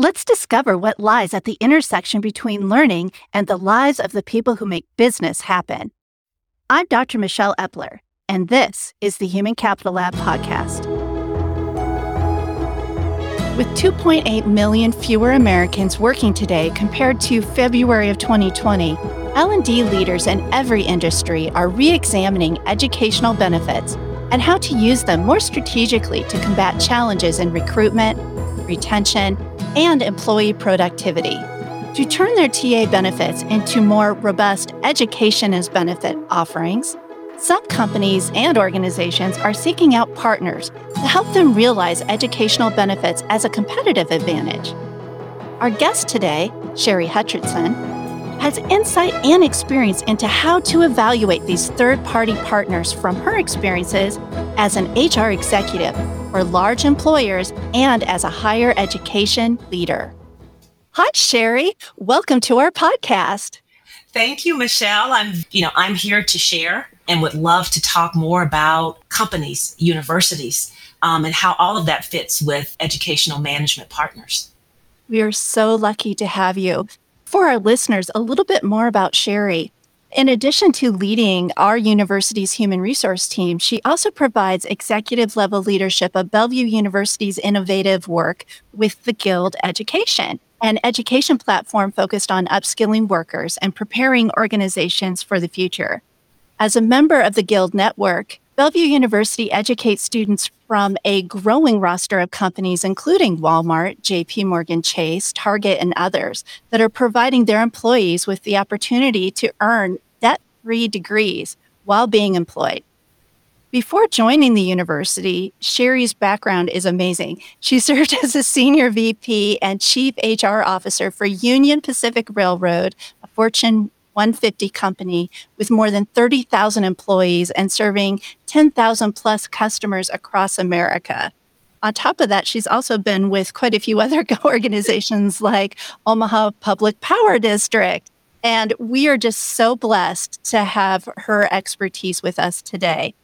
Let's discover what lies at the intersection between learning and the lives of the people who make business happen. I'm Dr. Michelle Epler, and this is the Human Capital Lab podcast. With 2.8 million fewer Americans working today compared to February of 2020, L&D leaders in every industry are re-examining educational benefits and how to use them more strategically to combat challenges in recruitment, retention, and employee productivity. To turn their TA benefits into more robust education as benefit offerings, some companies and organizations are seeking out partners to help them realize educational benefits as a competitive advantage. Our guest today, Sherrye Hutcherson, has insight and experience into how to evaluate these third party partners from her experiences as an HR executive for large employers and as a higher education leader. Hi, Sherrye. Welcome to our podcast. Thank you, Michelle. I'm, you know, I'm here to share and would love to talk more about companies, universities, um, and how all of that fits with educational management partners. We are so lucky to have you. For our listeners, a little bit more about Sherrye. In addition to leading our university's human resource team, she also provides executive level leadership of Bellevue University's innovative work with the Guild Education, an education platform focused on upskilling workers and preparing organizations for the future. As a member of the Guild network, Bellevue University educates students from a growing roster of companies, including Walmart, JP Morgan Chase, Target, and others, that are providing their employees with the opportunity to earn debt free degrees while being employed. Before joining the university, Sherrye's background is amazing. She served as a senior VP and chief HR officer for Union Pacific Railroad, a Fortune 150 company with more than 30,000 employees and serving 10,000 plus customers across America. On top of that, she's also been with quite a few other organizations like Omaha Public Power District. And we are just so blessed to have her expertise with us today.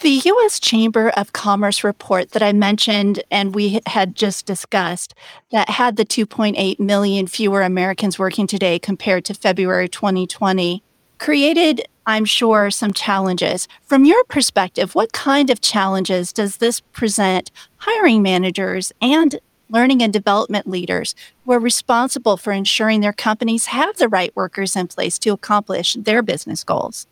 The U.S. Chamber of Commerce report that I mentioned and we had just discussed that had the 2.8 million fewer Americans working today compared to February 2020 created, I'm sure, some challenges. From your perspective, what kind of challenges does this present hiring managers and learning and development leaders who are responsible for ensuring their companies have the right workers in place to accomplish their business goals?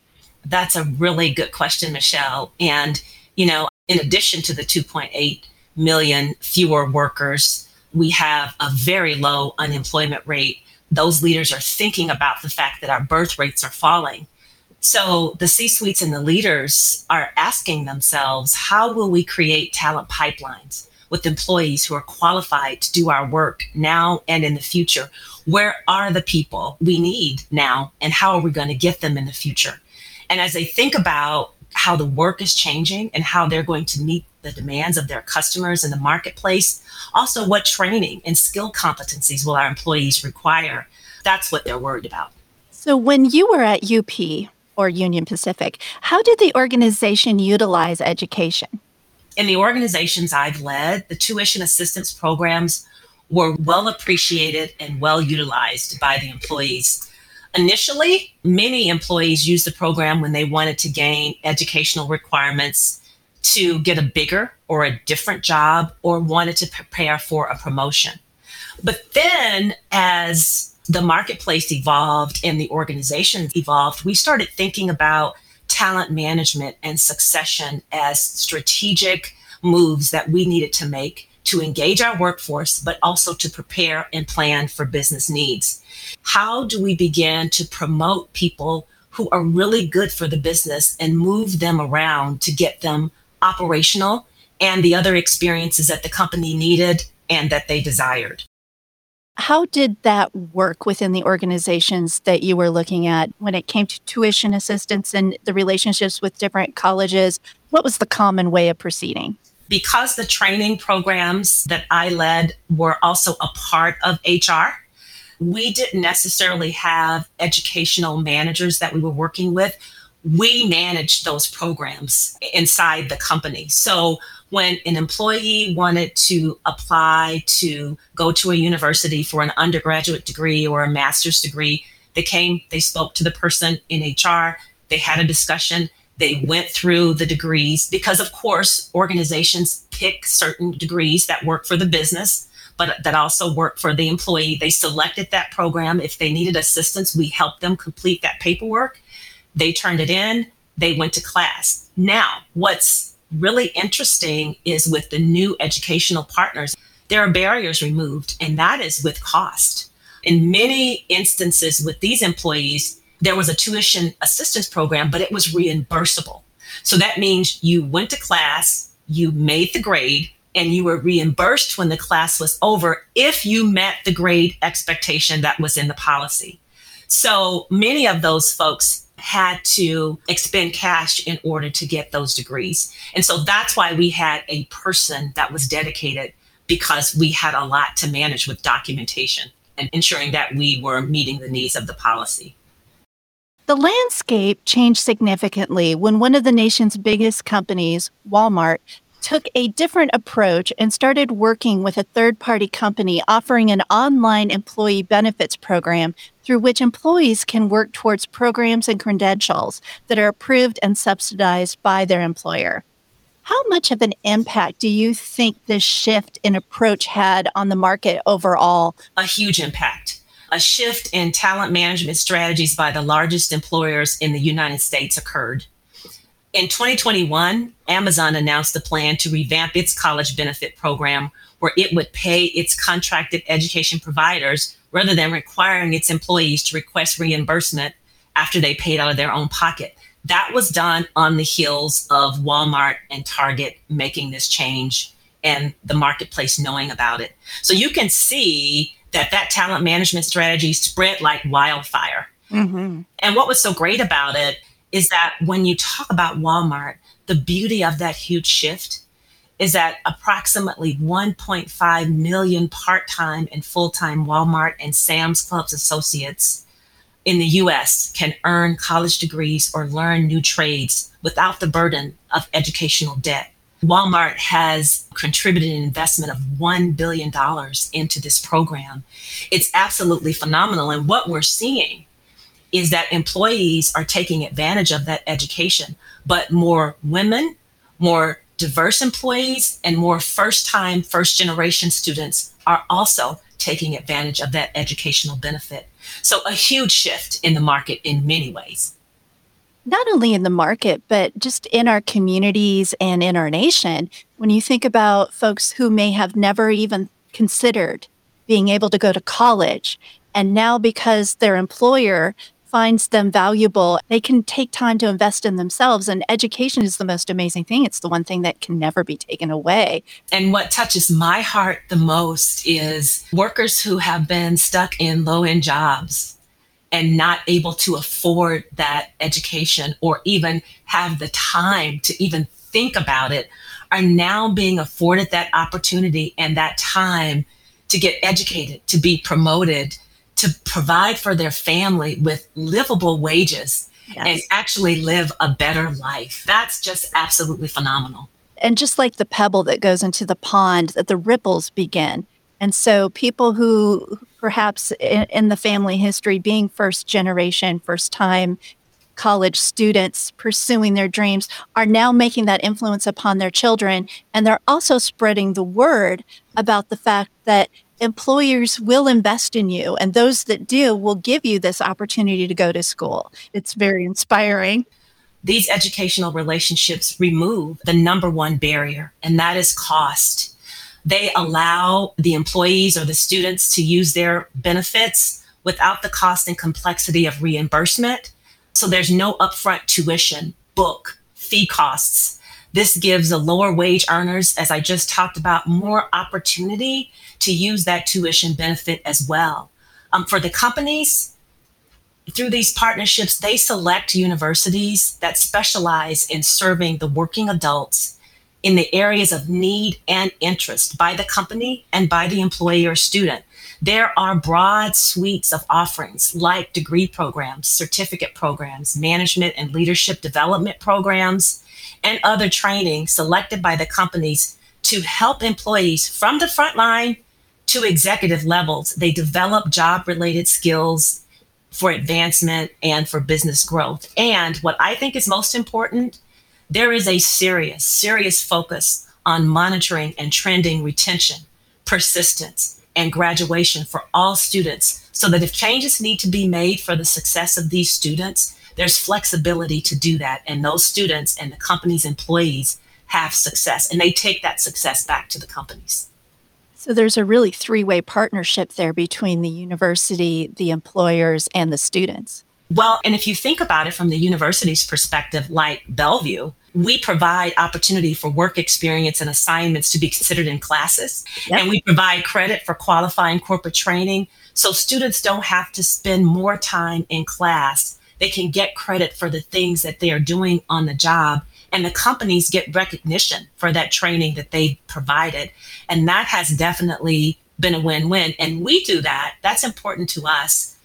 That's a really good question, Michelle. And, you know, in addition to the 2.8 million fewer workers, we have a very low unemployment rate. Those leaders are thinking about the fact that our birth rates are falling. So the C suites and the leaders are asking themselves, how will we create talent pipelines with employees who are qualified to do our work now and in the future? Where are the people we need now, and how are we going to get them in the future? And as they think about how the work is changing and how they're going to meet the demands of their customers in the marketplace, also what training and skill competencies will our employees require, that's what they're worried about. So when you were at UP or Union Pacific, how did the organization utilize education? In the organizations I've led, the tuition assistance programs were well appreciated and well utilized by the employees. Initially, many employees used the program when they wanted to gain educational requirements to get a bigger or a different job or wanted to prepare for a promotion. But then, as the marketplace evolved and the organization evolved, we started thinking about talent management and succession as strategic moves that we needed to make to engage our workforce, but also to prepare and plan for business needs. How do we begin to promote people who are really good for the business and move them around to get them operational and the other experiences that the company needed and that they desired? How did that work within the organizations that you were looking at when it came to tuition assistance and the relationships with different colleges? What was the common way of proceeding? because the training programs that I led were also a part of HR, we didn't necessarily have educational managers that we were working with. We managed those programs inside the company. So when an employee wanted to apply to go to a university for an undergraduate degree or a master's degree, they came, they spoke to the person in HR, they had a discussion, they went through the degrees because, of course, organizations pick certain degrees that work for the business, but that also work for the employee. They selected that program. If they needed assistance, we helped them complete that paperwork. They turned it in, they went to class. Now, what's really interesting is with the new educational partners, there are barriers removed, and that is with cost. In many instances with these employees, there was a tuition assistance program, but it was reimbursable. So that means you went to class, you made the grade, and you were reimbursed when the class was over if you met the grade expectation that was in the policy. So many of those folks had to expend cash in order to get those degrees. And so that's why we had a person that was dedicated because we had a lot to manage with documentation and ensuring that we were meeting the needs of the policy. The landscape changed significantly when one of the nation's biggest companies, Walmart, took a different approach and started working with a third party company offering an online employee benefits program through which employees can work towards programs and credentials that are approved and subsidized by their employer. How much of an impact do you think this shift in approach had on the market overall? A huge impact. A shift in talent management strategies by the largest employers in the United States occurred. In 2021, Amazon announced a plan to revamp its college benefit program where it would pay its contracted education providers rather than requiring its employees to request reimbursement after they paid out of their own pocket. That was done on the heels of Walmart and Target making this change and the marketplace knowing about it. So you can see that that talent management strategy spread like wildfire. Mm-hmm. And what was so great about it is that when you talk about Walmart, the beauty of that huge shift is that approximately 1.5 million part time and full time Walmart and Sam's Clubs associates in the US can earn college degrees or learn new trades without the burden of educational debt. Walmart has contributed an investment of $1 billion into this program. It's absolutely phenomenal. And what we're seeing is that employees are taking advantage of that education, but more women, more diverse employees, and more first time, first generation students are also taking advantage of that educational benefit. So, a huge shift in the market in many ways. Not only in the market, but just in our communities and in our nation. When you think about folks who may have never even considered being able to go to college, and now because their employer finds them valuable, they can take time to invest in themselves. And education is the most amazing thing. It's the one thing that can never be taken away. And what touches my heart the most is workers who have been stuck in low end jobs and not able to afford that education or even have the time to even think about it are now being afforded that opportunity and that time to get educated, to be promoted, to provide for their family with livable wages yes. and actually live a better life. That's just absolutely phenomenal. And just like the pebble that goes into the pond, that the ripples begin. And so people who perhaps in, in the family history being first generation, first time college students pursuing their dreams are now making that influence upon their children. And they're also spreading the word about the fact that employers will invest in you, and those that do will give you this opportunity to go to school. It's very inspiring. These educational relationships remove the number one barrier, and that is cost. They allow the employees or the students to use their benefits without the cost and complexity of reimbursement. So there's no upfront tuition, book, fee costs. This gives the lower wage earners, as I just talked about, more opportunity to use that tuition benefit as well. Um, for the companies, through these partnerships, they select universities that specialize in serving the working adults in the areas of need and interest by the company and by the employee or student. There are broad suites of offerings like degree programs, certificate programs, management and leadership development programs, and other training selected by the companies to help employees from the front line to executive levels. They develop job related skills for advancement and for business growth. And what I think is most important, there is a serious, serious focus on monitoring and trending retention, persistence, and graduation for all students so that if changes need to be made for the success of these students, there's flexibility to do that. And those students and the company's employees have success and they take that success back to the companies. So there's a really three way partnership there between the university, the employers, and the students. Well, and if you think about it from the university's perspective, like Bellevue, we provide opportunity for work experience and assignments to be considered in classes. Yep. And we provide credit for qualifying corporate training. So students don't have to spend more time in class. They can get credit for the things that they are doing on the job and the companies get recognition for that training that they provided. And that has definitely been a win win. And we do that. That's important to us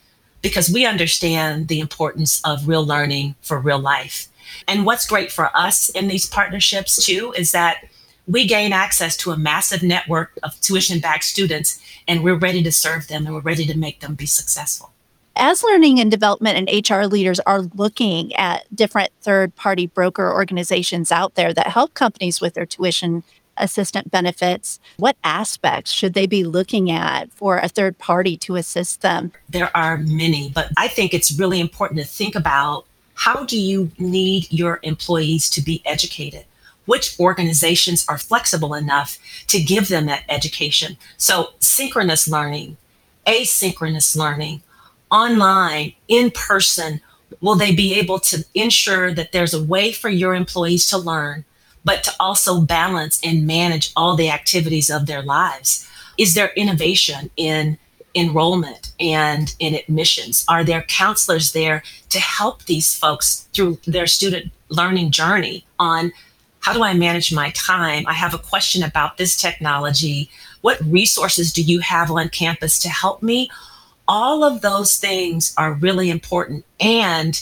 because we understand the importance of real learning for real life. And what's great for us in these partnerships too is that we gain access to a massive network of tuition backed students and we're ready to serve them and we're ready to make them be successful as learning and development and HR leaders are looking at different third party broker organizations out there that help companies with their tuition assistant benefits, what aspects should they be looking at for a third party to assist them? There are many, but I think it's really important to think about how do you need your employees to be educated? Which organizations are flexible enough to give them that education? So, synchronous learning, asynchronous learning, online, in person, will they be able to ensure that there's a way for your employees to learn, but to also balance and manage all the activities of their lives? Is there innovation in enrollment and in admissions? Are there counselors there to help these folks through their student learning journey on how do I manage my time? I have a question about this technology. What resources do you have on campus to help me? All of those things are really important. And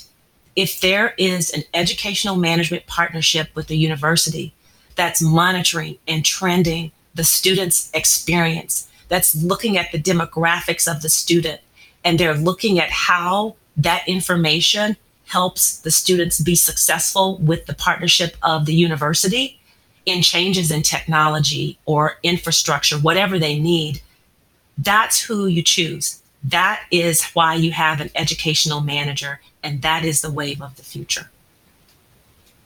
if there is an educational management partnership with the university that's monitoring and trending the student's experience, that's looking at the demographics of the student, and they're looking at how that information helps the students be successful with the partnership of the university in changes in technology or infrastructure, whatever they need, that's who you choose. That is why you have an educational manager, and that is the wave of the future.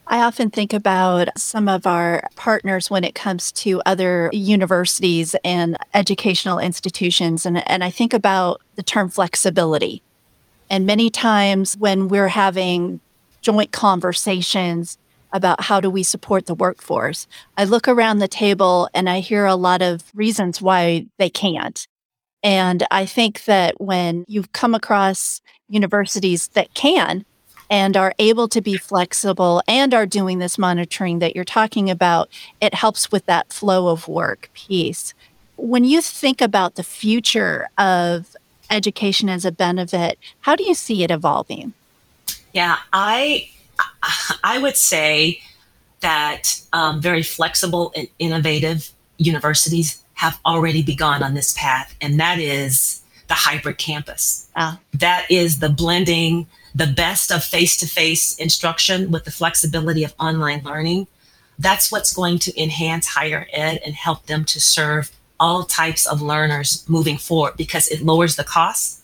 I often think about some of our partners when it comes to other universities and educational institutions. And, and I think about the term flexibility. And many times when we're having joint conversations about how do we support the workforce, I look around the table and I hear a lot of reasons why they can't. And I think that when you've come across universities that can and are able to be flexible and are doing this monitoring that you're talking about, it helps with that flow of work piece. When you think about the future of education as a benefit, how do you see it evolving? Yeah, I I would say that um, very flexible and innovative universities have already begun on this path, and that is the hybrid campus. Uh. That is the blending the best of face to face instruction with the flexibility of online learning. That's what's going to enhance higher ed and help them to serve all types of learners moving forward because it lowers the cost.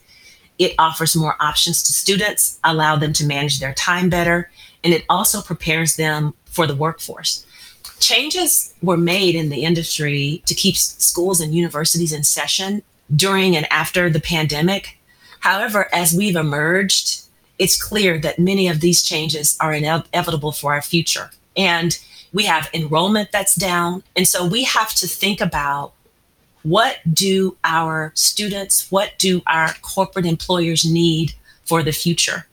It offers more options to students, allow them to manage their time better, and it also prepares them for the workforce changes were made in the industry to keep schools and universities in session during and after the pandemic. However, as we've emerged, it's clear that many of these changes are inevitable for our future. And we have enrollment that's down. And so we have to think about what do our students, what do our corporate employers need for the future?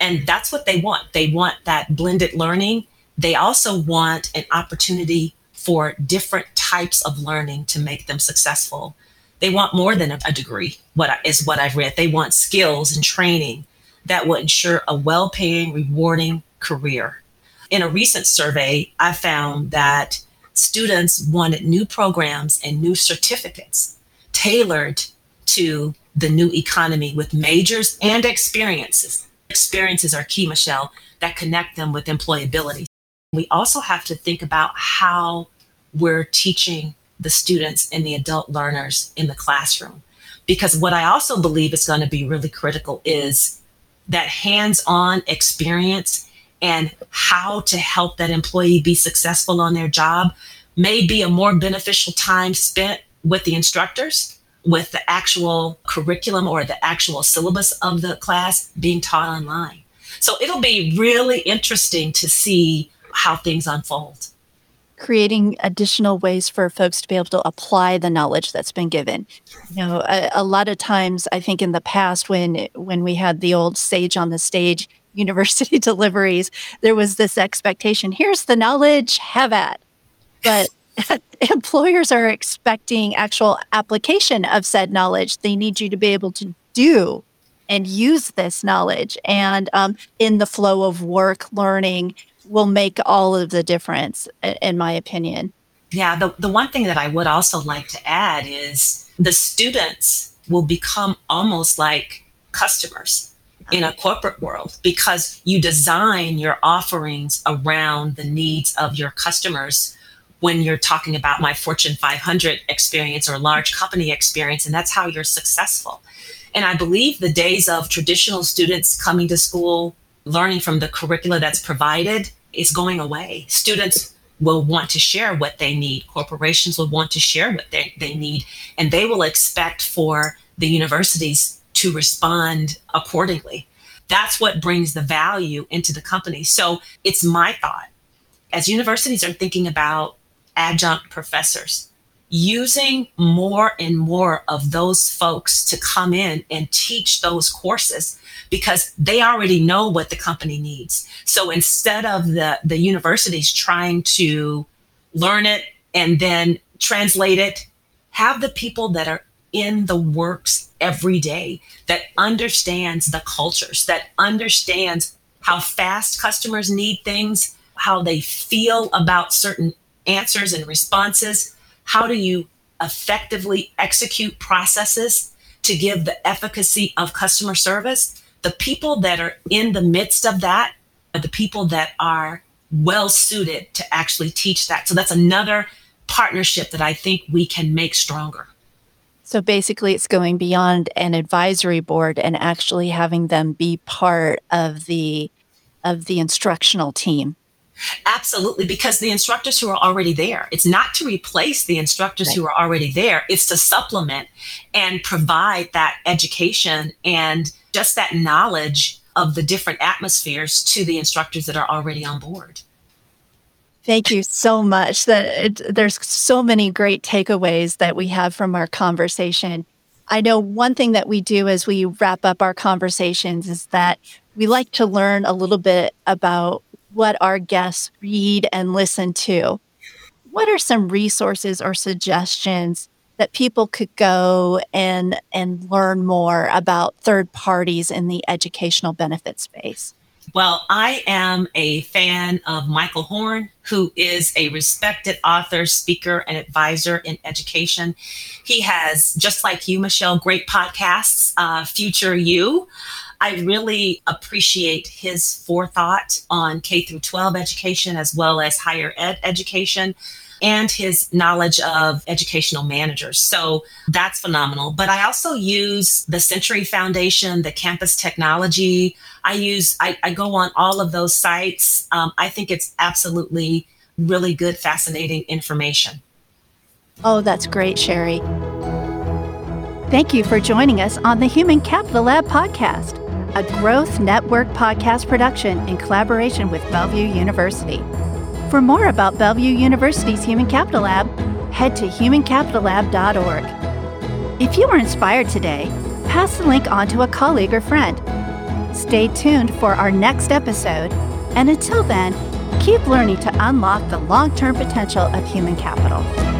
And that's what they want. They want that blended learning they also want an opportunity for different types of learning to make them successful. They want more than a, degree, what is what I've read. They want skills and training that will ensure a well paying, rewarding career. In a recent survey, I found that students wanted new programs and new certificates tailored to the new economy with majors and experiences. Experiences are key, Michelle, that connect them with employability. We also have to think about how we're teaching the students and the adult learners in the classroom. Because what I also believe is going to be really critical is that hands on experience and how to help that employee be successful on their job may be a more beneficial time spent with the instructors with the actual curriculum or the actual syllabus of the class being taught online. So it'll be really interesting to see how things unfold. Creating additional ways for folks to be able to apply the knowledge that's been given. You know, a, a lot of times, I think in the past, when when we had the old sage on the stage university deliveries, there was this expectation: here's the knowledge, have at. But employers are expecting actual application of said knowledge. They need you to be able to do and use this knowledge. And um, in the flow of work, learning will make all of the difference, in my opinion. Yeah, the, the one thing that I would also like to add is the students will become almost like customers in a corporate world because you design your offerings around the needs of your customers when you're talking about my Fortune 500 experience or large company experience, and that's how you're successful. And I believe the days of traditional students coming to school, learning from the curricula that's provided, is going away. Students will want to share what they need. Corporations will want to share what they, they need, and they will expect for the universities to respond accordingly. That's what brings the value into the company. So it's my thought as universities are thinking about adjunct professors, using more and more of those folks to come in and teach those courses because they already know what the company needs. So instead of the, the universities trying to learn it and then translate it, have the people that are in the works every day that understands the cultures, that understands how fast customers need things, how they feel about certain answers and responses? How do you effectively execute processes to give the efficacy of customer service? The people that are in the midst of that are the people that are well suited to actually teach that. So that's another partnership that I think we can make stronger. So basically, it's going beyond an advisory board and actually having them be part of the of the instructional team. Absolutely, because the instructors who are already there, it's not to replace the instructors right. who are already there, it's to supplement and provide that education and just that knowledge of the different atmospheres to the instructors that are already on board. Thank you so much. That there's so many great takeaways that we have from our conversation. I know one thing that we do as we wrap up our conversations is that we like to learn a little bit about what our guests read and listen to. What are some resources or suggestions that people could go and and learn more about third parties in the educational benefit space? Well, I am a fan of Michael Horn, who is a respected author, speaker, and advisor in education. He has, just like you, Michelle, great podcasts, uh, Future U. I really appreciate his forethought on K through 12 education as well as higher ed education and his knowledge of educational managers. So that's phenomenal. But I also use the Century Foundation, the campus technology. I use, I, I go on all of those sites. Um, I think it's absolutely really good, fascinating information. Oh, that's great, Sherrye. Thank you for joining us on the Human Capital Lab podcast a Growth Network podcast production in collaboration with Bellevue University. For more about Bellevue University's Human Capital Lab, head to humancapitallab.org. If you were inspired today, pass the link on to a colleague or friend. Stay tuned for our next episode, and until then, keep learning to unlock the long term potential of human capital.